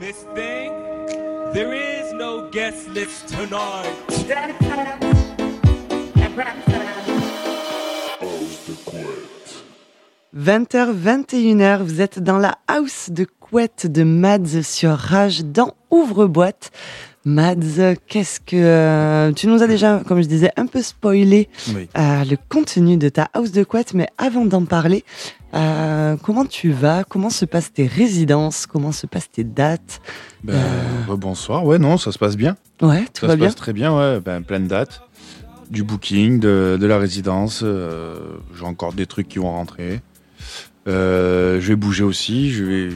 Miss Thing, there is no guest list tonight. 20h, 21h, vous êtes dans la house de couette de Mads sur Rage dans Ouvre-boîte. Mads, qu'est-ce que euh, tu nous as déjà, comme je disais, un peu spoilé Oui. euh, le contenu de ta house de couette, mais avant d'en parler, euh, comment tu vas? Comment se passent tes résidences? Comment se passent tes dates? Ben, bonsoir, ouais, non, ça se passe bien. Ouais, tout ça va se bien? passe très bien, ouais, ben, plein de dates, du booking, de, de la résidence. J'ai encore des trucs qui vont rentrer. Euh, je vais bouger aussi, je vais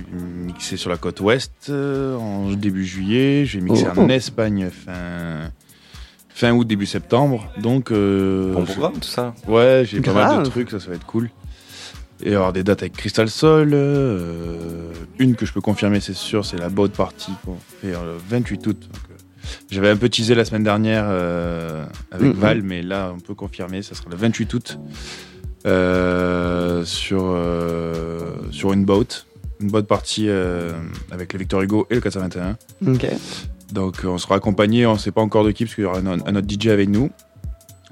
mixer sur la côte ouest euh, en début juillet, je vais mixer Oh. en Espagne fin, fin août, début septembre. Donc, euh, Bon programme, tout ça. Ouais, j'ai pas mal de trucs, ça, ça va être cool. Et avoir des dates avec Crystal Sol. euh, une que je peux confirmer, c'est sûr, c'est la boat party qu'on fait le 28 août. Euh, J'avais un peu teasé la semaine dernière euh, avec Mhm. Val, mais là, on peut confirmer, ça sera le 28 août euh, sur, euh, sur une boat. Une boat party euh, avec le Victor Hugo et le 421. Ok. Donc on sera accompagné, on ne sait pas encore de qui, parce qu'il y aura un, un autre DJ avec nous.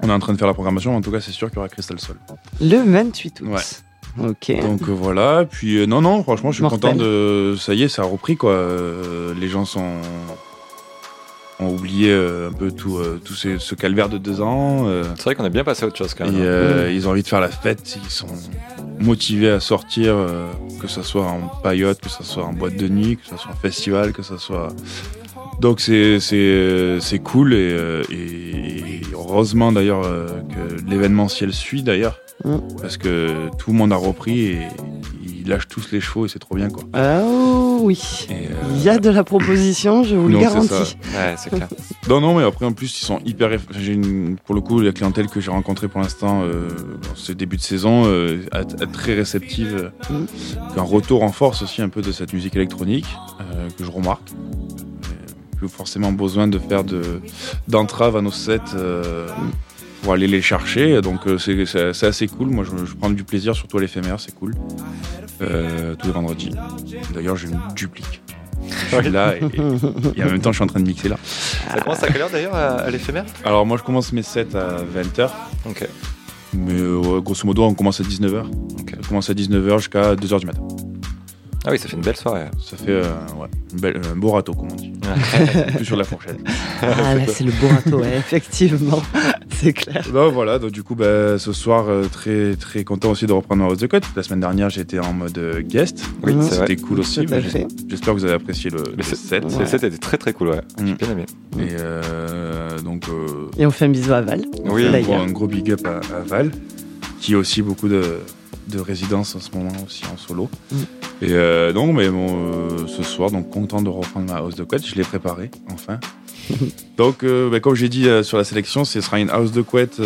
On est en train de faire la programmation, mais en tout cas c'est sûr qu'il y aura Crystal Sol. Le 28 août. Ouais. Donc euh, voilà, puis euh, non, non, franchement je suis Mortel. content de... Ça y est, ça a repris quoi. Euh, les gens sont... ont oublié euh, un peu tout, euh, tout ce calvaire de deux ans. euh, C'est vrai qu'on est bien passé à autre chose quand même. hein. euh, ils ont envie de faire la fête, ils sont motivés à sortir, euh, que ce soit en paillote, que ce soit en boîte de nuit, que ce soit en festival, que ce soit. Donc c'est c'est c'est cool et, et heureusement d'ailleurs que l'événementiel suit d'ailleurs Mm. parce que tout le monde a repris et ils lâchent tous les chevaux et c'est trop bien quoi. Oh oui. Euh, Il y a de la proposition, je vous le non, garantis. ça. Ouais, c'est clair. Non, non, mais après, en plus, ils sont hyper. une... Pour le coup, la clientèle que j'ai rencontrée pour l'instant, euh, ce début de saison, euh, est, est très réceptive. Mhm. Un retour en force aussi un peu de cette musique électronique euh, que je remarque. Euh, Plus forcément besoin de faire de d'entrave à nos sets euh, pour aller les chercher. Donc, euh, c'est assez cool. Moi, je, je prends du plaisir, surtout à l'éphémère, c'est cool. Euh, tous les vendredis. D'ailleurs, j'ai une duplique. Je suis là et, et en même temps, je suis en train de mixer là. Ça commence à quelle heure d'ailleurs à, à l'éphémère? Alors moi je commence mes sets à 20h, Ok. mais euh, grosso modo on commence à 19h. Ok. On commence à 19h jusqu'à 2h du matin. Ah oui, ça fait une belle soirée. Ça fait euh, ouais, une belle- un beau râteau comme on dit. Plus sur la fourchette. Ah là, c'est le beau râteau, ouais, effectivement. c'est clair. Non, voilà, donc du coup bah, ce soir euh, très très content aussi de reprendre ma hausse de code. La semaine dernière j'étais en mode euh, guest. Oui. C'était cool aussi. J'espère que vous avez apprécié le, le set, set. le set était très très cool, ouais. J'ai Mm. bien aimé. Et euh, donc euh, Et on fait un bisou à Val. Oui, un, gros, d'ailleurs. un gros big up à, à Val, qui a aussi beaucoup de, de résidences en ce moment aussi en solo. Mm. Et euh, donc, mais bon, euh, ce soir, donc content de reprendre ma house de couette. Je l'ai préparée, enfin. donc, euh, bah, comme j'ai dit sur la sélection, ce sera une house de couette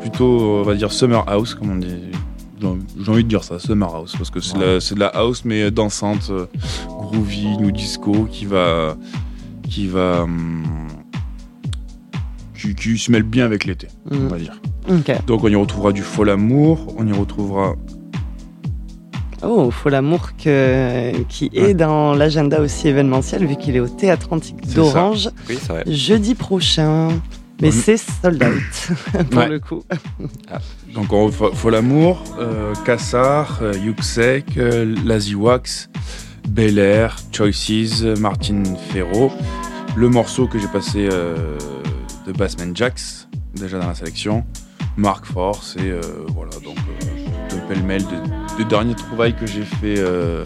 plutôt, on va dire, summer house, comme on dit. J'ai- envie de dire ça, summer house, parce que c'est de la- c'est de la house, mais dansante, groovy, new disco, qui va. qui va. hum, qui, qui se mêle bien avec l'été, on Mm. va dire. Donc on y retrouvera du fol amour, on y retrouvera Oh, faut l'amour que, qui est dans l'agenda aussi événementiel, vu qu'il est au Théâtre Antique d'Orange Oui, jeudi prochain. Mais Ouais. c'est sold out, pour Ouais. le coup. donc on fol fol amour, euh, Kassar, euh, Yuxek, euh, Lazy Wax, Bel Air, Choices, Martin Ferro, le morceau que j'ai passé euh, de Bassman Jax déjà dans la sélection, Mark Force et euh, voilà donc euh, le pêle-mêle de, de derniers trouvailles que j'ai fait euh,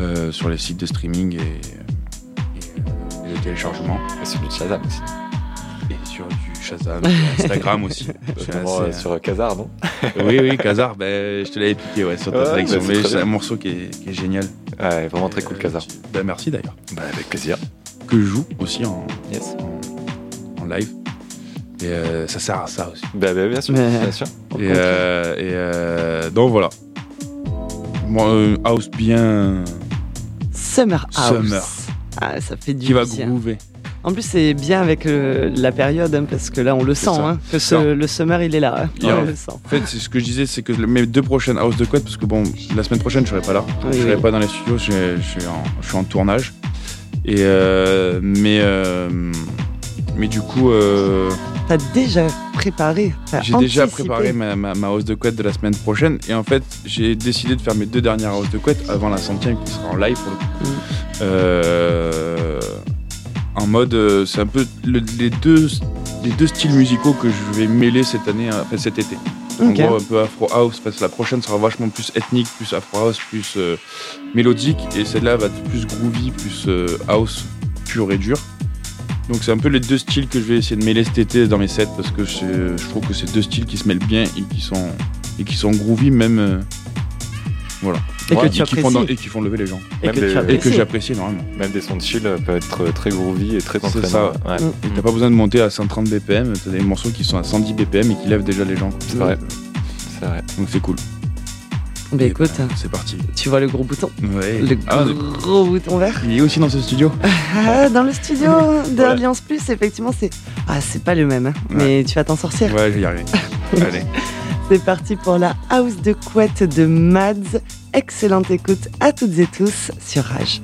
euh, sur les sites de streaming et, et, et de téléchargement. Et celui de Shazam aussi. Et sur du Shazam, sur Instagram aussi. Assez, sur Kazar, non? Oui, oui, Kazar, ben, je te l'avais piqué ouais, sur ta Ouais, sélection. bah, mais c'est un morceau qui est, qui est génial. Ouais, vraiment très cool, Kazar. Ben, merci d'ailleurs. Bah, avec plaisir. Que je joue aussi en, Yes. en live. Et euh, ça sert à ça aussi. Bah, bah, bien sûr, Mais- bien sûr. Et, euh, et euh, donc voilà. Moi, euh, house bien Summer House. Summer. Ah, ça fait du qui va bien. groover. En plus, c'est bien avec euh, la période, hein, parce que là, on le sent, hein, que ce- le summer, il est là. hein. On le sent. En fait, c'est ce que je disais, c'est que mes deux prochaines house de couette, parce que bon, la semaine prochaine, je serai pas là. Oui, je serai oui. pas dans les studios, je, je suis, en, je suis en tournage. Et euh, mais euh, mais du coup, euh, T'as déjà préparé. j'ai déjà préparé ma, ma, ma hausse de couette de la semaine prochaine. Et en fait, j'ai décidé de faire mes deux dernières hausses de couette avant la centième qui sera en live pour le coup. Mm. Euh, en mode, euh, c'est un peu le- les deux les deux styles musicaux que je vais mêler cette année, enfin cet été. En gros, un peu afro house, parce que la prochaine sera vachement plus ethnique, plus afro house, plus euh, mélodique, et celle-là va être plus groovy, plus house pur et dur. Donc c'est un peu les deux styles que je vais essayer de mêler cet été dans mes sets, parce que je trouve que c'est deux styles qui se mêlent bien et qui sont et qui sont groovy même. euh, voilà. Et que Ouais, tu et, qui font, apprécies. et qui font lever les gens. Et Même que des- et Et j'apprécie énormément. Même des sons de chill peuvent être très groovy et très C'est entraînants. ça. Ouais. Mm. Et t'as pas besoin de monter à 130 BPM, t'as des morceaux qui sont à 110 BPM et qui lèvent déjà les gens. C'est vrai. C'est vrai. Donc c'est cool. Bah Et écoute, ben, c'est parti. tu vois le gros bouton Ouais. Le Ah, gros bouton vert il est aussi dans ce studio. Ah, dans le studio de Voilà. Alliance Plus, effectivement, c'est ah, c'est pas le même, hein, mais tu vas t'en sortir. Ouais, je vais y arriver. Allez. C'est parti pour la house de couette de Mads. Excellente écoute à toutes et tous sur Rage.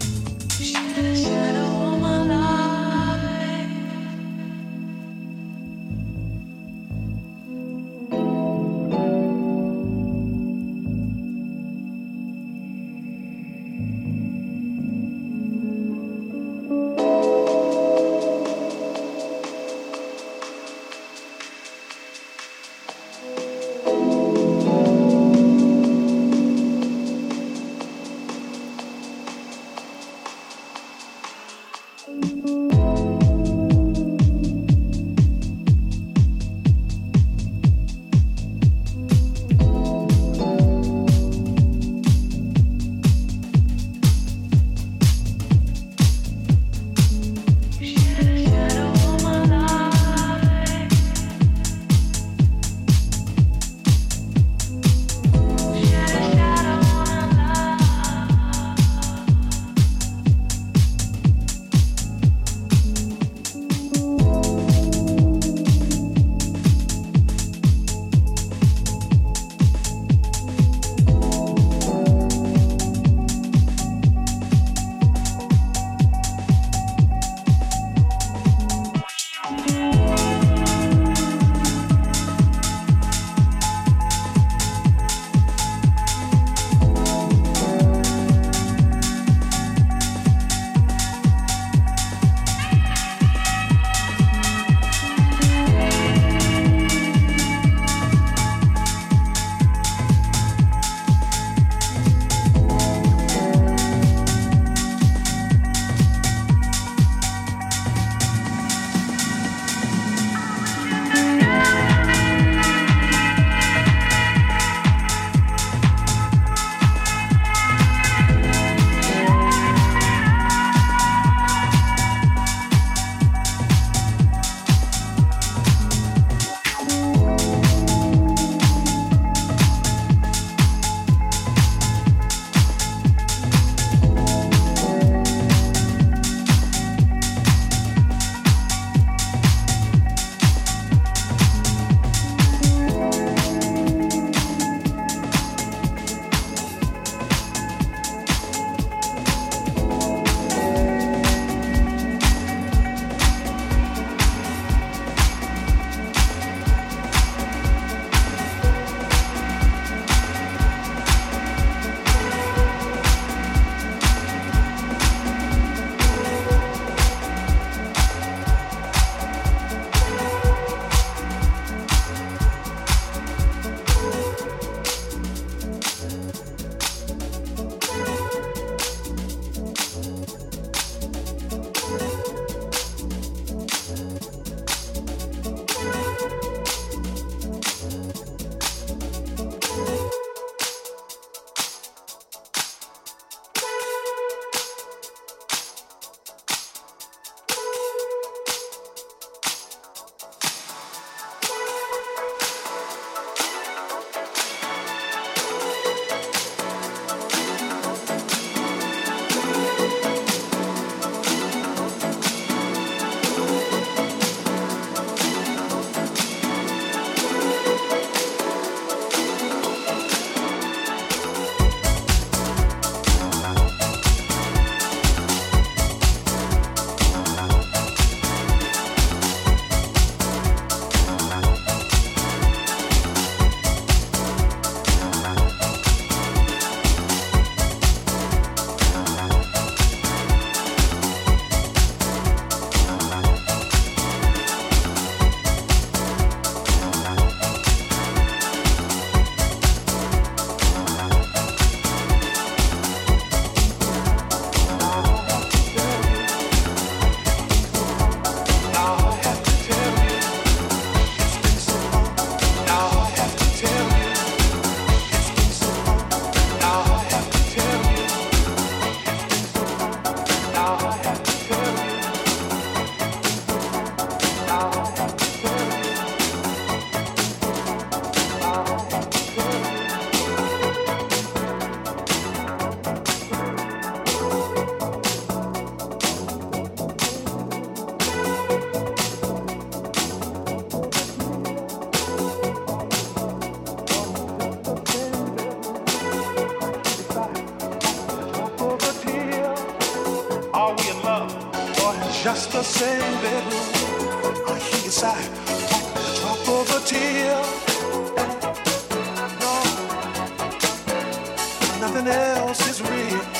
are we in love? Or just the same bedroom? I hear you sigh, a drop of a tear. No, nothing else is real.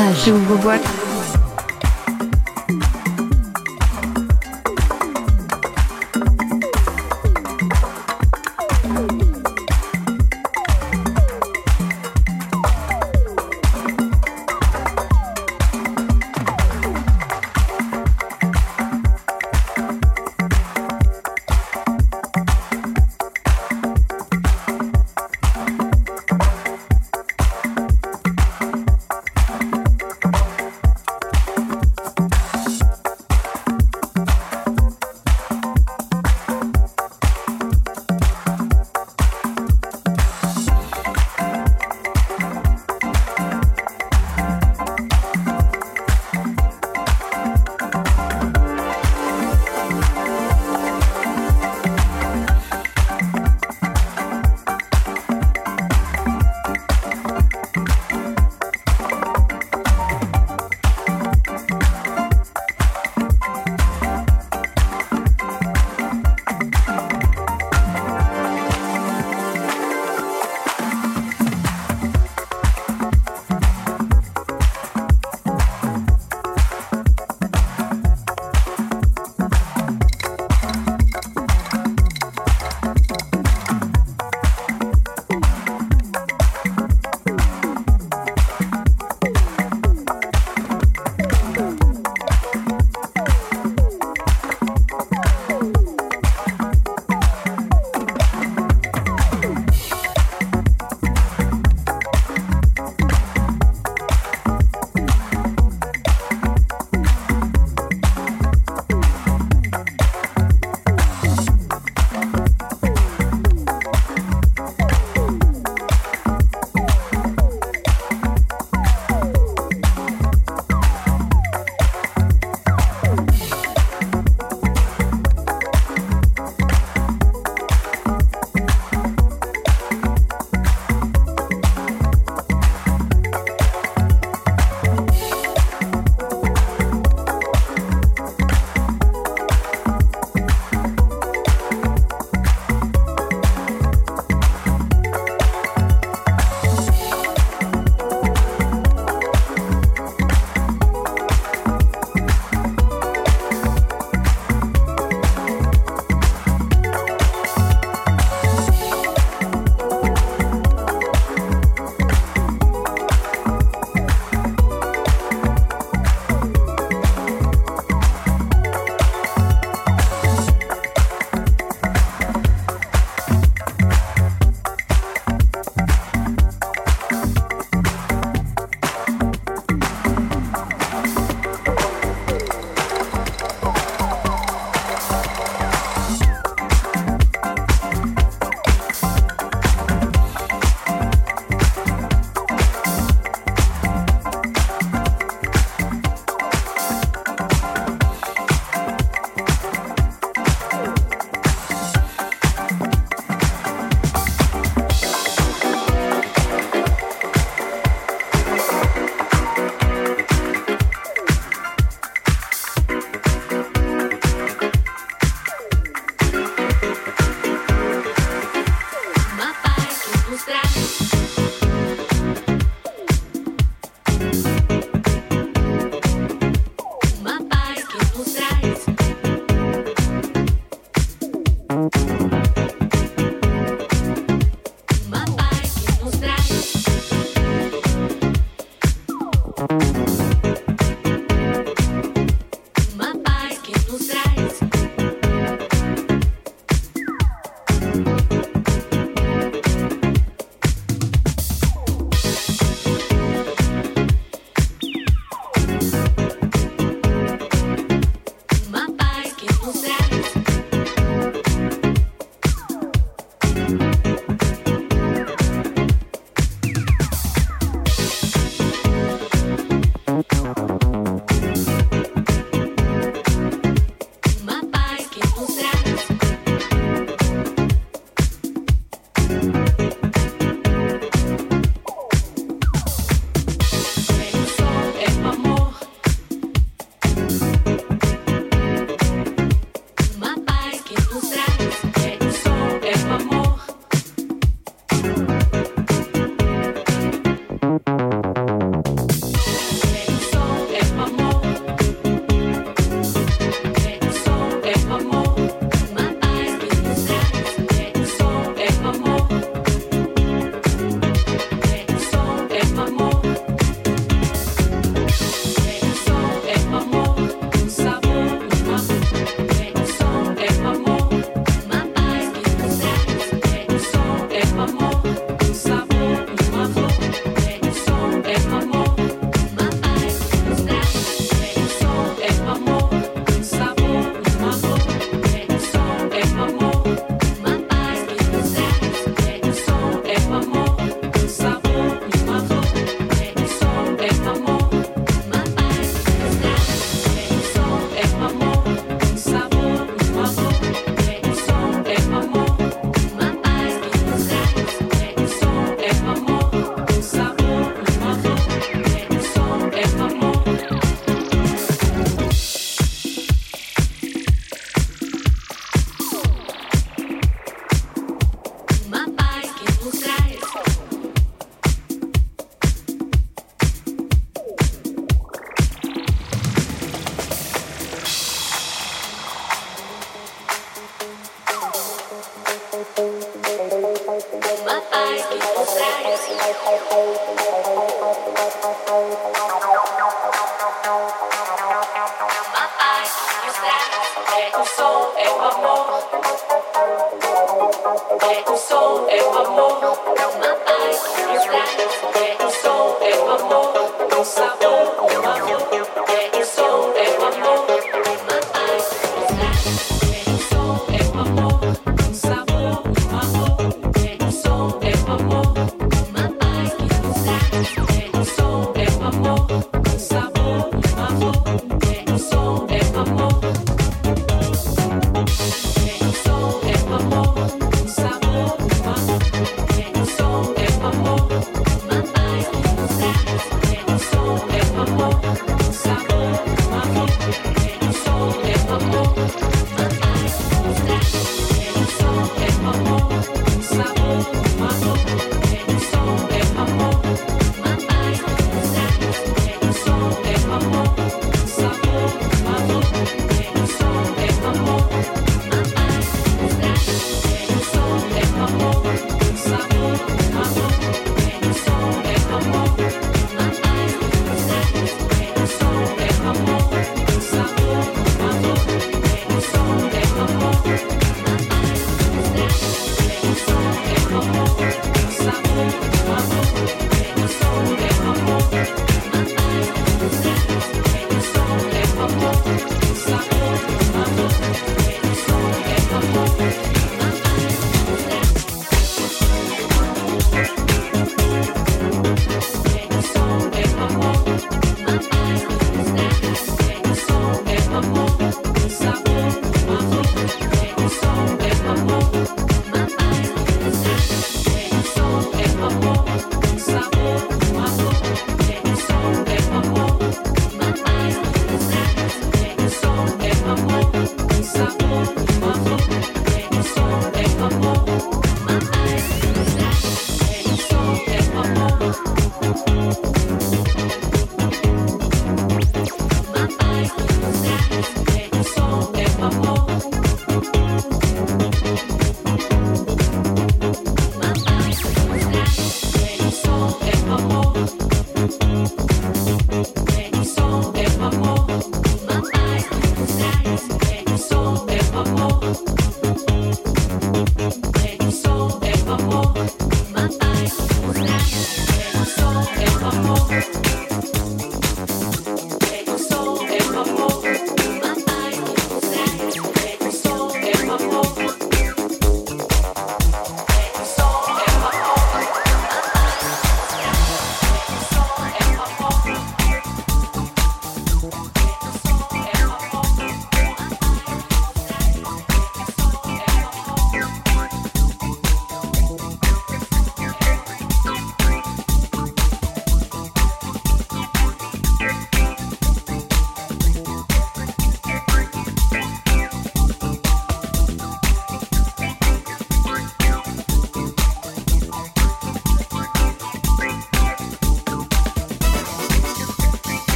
Rage. Je vous vois.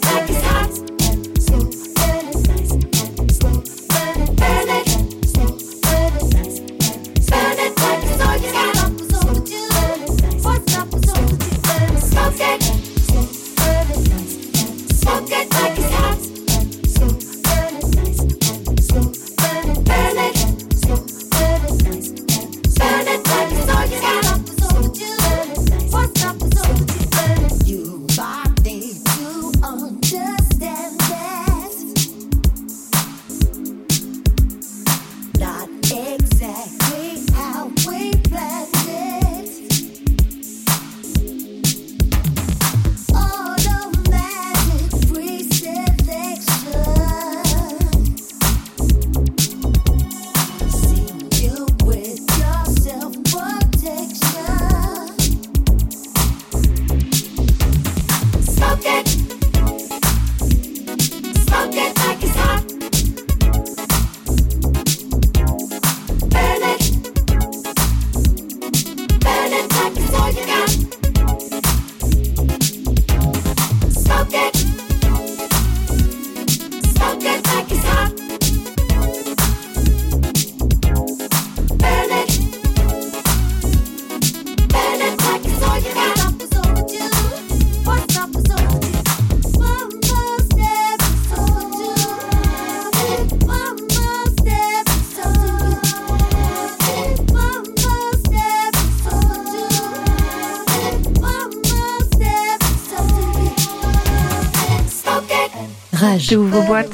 Tu ouvres boîte.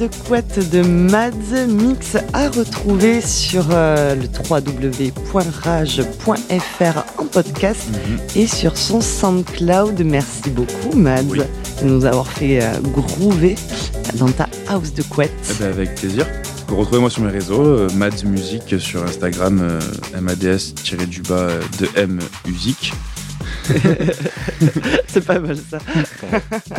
De couette de Mads Mix à retrouver sur euh, le www.rage.fr en podcast Mhm. et sur son SoundCloud. Merci beaucoup Mads Oui. de nous avoir fait euh, groover dans ta house de couette. Eh ben, avec plaisir. Retrouvez-moi sur mes réseaux, euh, Mads Music sur Instagram, MADS-du-bas de M Music. C'est pas mal ça.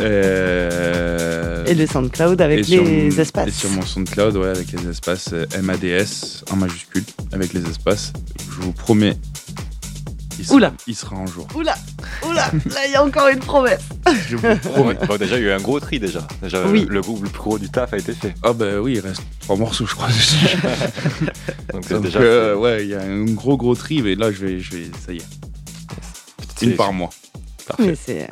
Euh, Et le SoundCloud avec les mon- espaces. Et sur mon SoundCloud, ouais, avec les espaces euh, MADS en majuscule, avec les espaces. Je vous promets, il sera, Oula. il sera un jour. Oula, oula, là il y a encore une promesse. Je vous promets. Bon, déjà, il y a eu un gros tri déjà. Déjà, Oui. le, gros- le plus gros du taf a été fait. Ah bah oui, il reste trois morceaux, je crois. Donc, c'est Donc, déjà euh, ouais, il y a un gros gros tri, mais là, je vais, je vais, ça y est, une par mois. Parfait. Mais c'est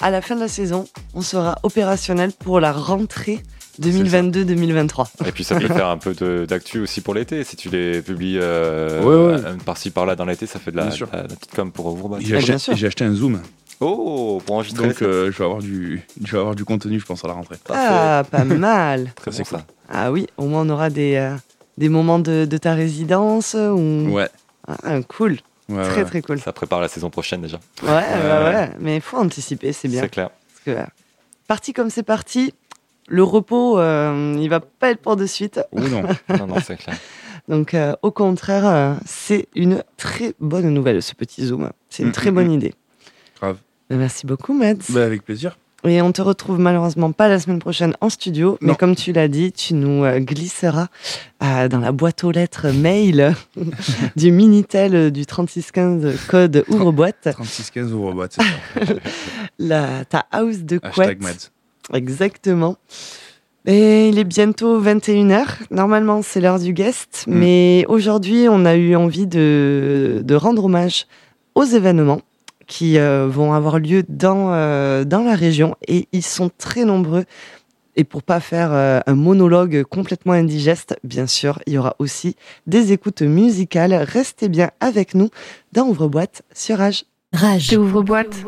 à la fin de la saison, on sera opérationnel pour la rentrée 2022-2023. Et puis ça peut faire un peu d'actu aussi pour l'été. Si tu les publies euh, Ouais, ouais. un par-ci par-là dans l'été, ça fait de la, la- petite com pour Overbot. J'ai acheté, bien sûr. j'ai acheté un zoom, Oh, pour enregistrer. donc euh, je vais avoir du, je vais avoir du contenu, je pense à la rentrée. Parfait. Ah, pas mal. Très bon c'est ça. Ah oui, au moins on aura des, euh, des moments de, de ta résidence. Ou... Ouais, Ah, cool, ouais, très ouais. très cool. Ça prépare la saison prochaine déjà. Ouais, ouais, ouais, mais il faut anticiper, c'est bien. C'est clair. Parce que, euh, parti comme c'est parti, le repos, euh, il va pas être pour de suite. Ou non. Non, non, c'est clair. Donc, euh, au contraire, euh, c'est une très bonne nouvelle, ce petit zoom. C'est une Mm, très mm, bonne mm. idée. Grave. Ben, Merci beaucoup, Mads. Bah, avec plaisir. Et on te retrouve malheureusement pas la semaine prochaine en studio, mais comme tu l'as dit, tu nous euh, glisseras euh, dans la boîte aux lettres mail du Minitel du 3615 code ouvre-boîte, 3615 ouvre-boîte, c'est ça. la, ta house de Hashtag couette. Mads. Exactement. Et il est bientôt 21h. Normalement, c'est l'heure du guest. Mm. Mais aujourd'hui, on a eu envie de, de rendre hommage aux événements qui euh, vont avoir lieu dans, euh, dans la région. Et ils sont très nombreux. Et pour pas faire euh, un monologue complètement indigeste, bien sûr, il y aura aussi des écoutes musicales. Restez bien avec nous dans Ouvre-boîte sur Rage. Rage. Ouvre-boîte.